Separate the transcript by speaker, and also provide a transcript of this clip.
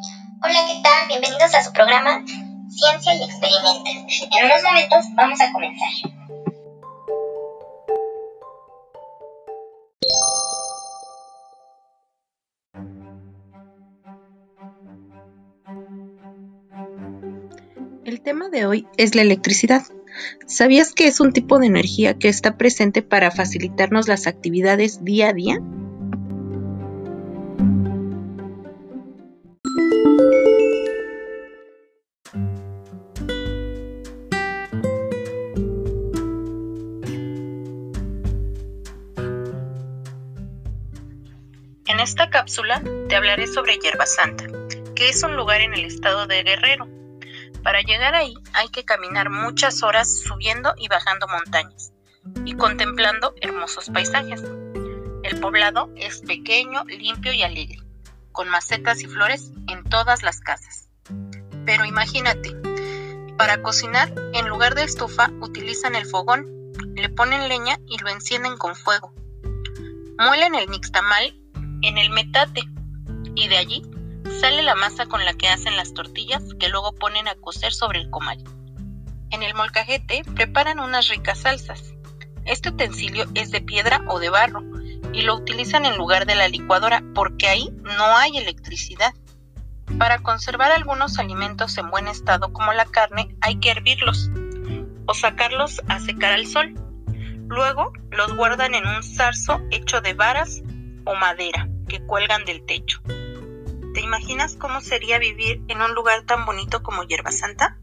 Speaker 1: Hola, ¿qué tal? Bienvenidos a su programa Ciencia y Experimenta. En unos momentos vamos a comenzar.
Speaker 2: El tema de hoy es la electricidad. ¿Sabías que es un tipo de energía que está presente para facilitarnos las actividades día a día? En esta cápsula te hablaré sobre Yerba Santa, que es un lugar en el estado de Guerrero. Para llegar ahí hay que caminar muchas horas subiendo y bajando montañas y contemplando hermosos paisajes. El poblado es pequeño, limpio y alegre, con macetas y flores en todas las casas. Pero imagínate, para cocinar, en lugar de estufa, utilizan el fogón, le ponen leña y lo encienden con fuego. Muelen el nixtamal en el metate y de allí sale la masa con la que hacen las tortillas que luego ponen a cocer sobre el comal. En el molcajete preparan unas ricas salsas. Este utensilio es de piedra o de barro y lo utilizan en lugar de la licuadora porque ahí no hay electricidad. Para conservar algunos alimentos en buen estado como la carne hay que hervirlos o sacarlos a secar al sol. Luego los guardan en un zarzo hecho de varas o madera que cuelgan del techo. ¿Te imaginas cómo sería vivir en un lugar tan bonito como Hierba Santa?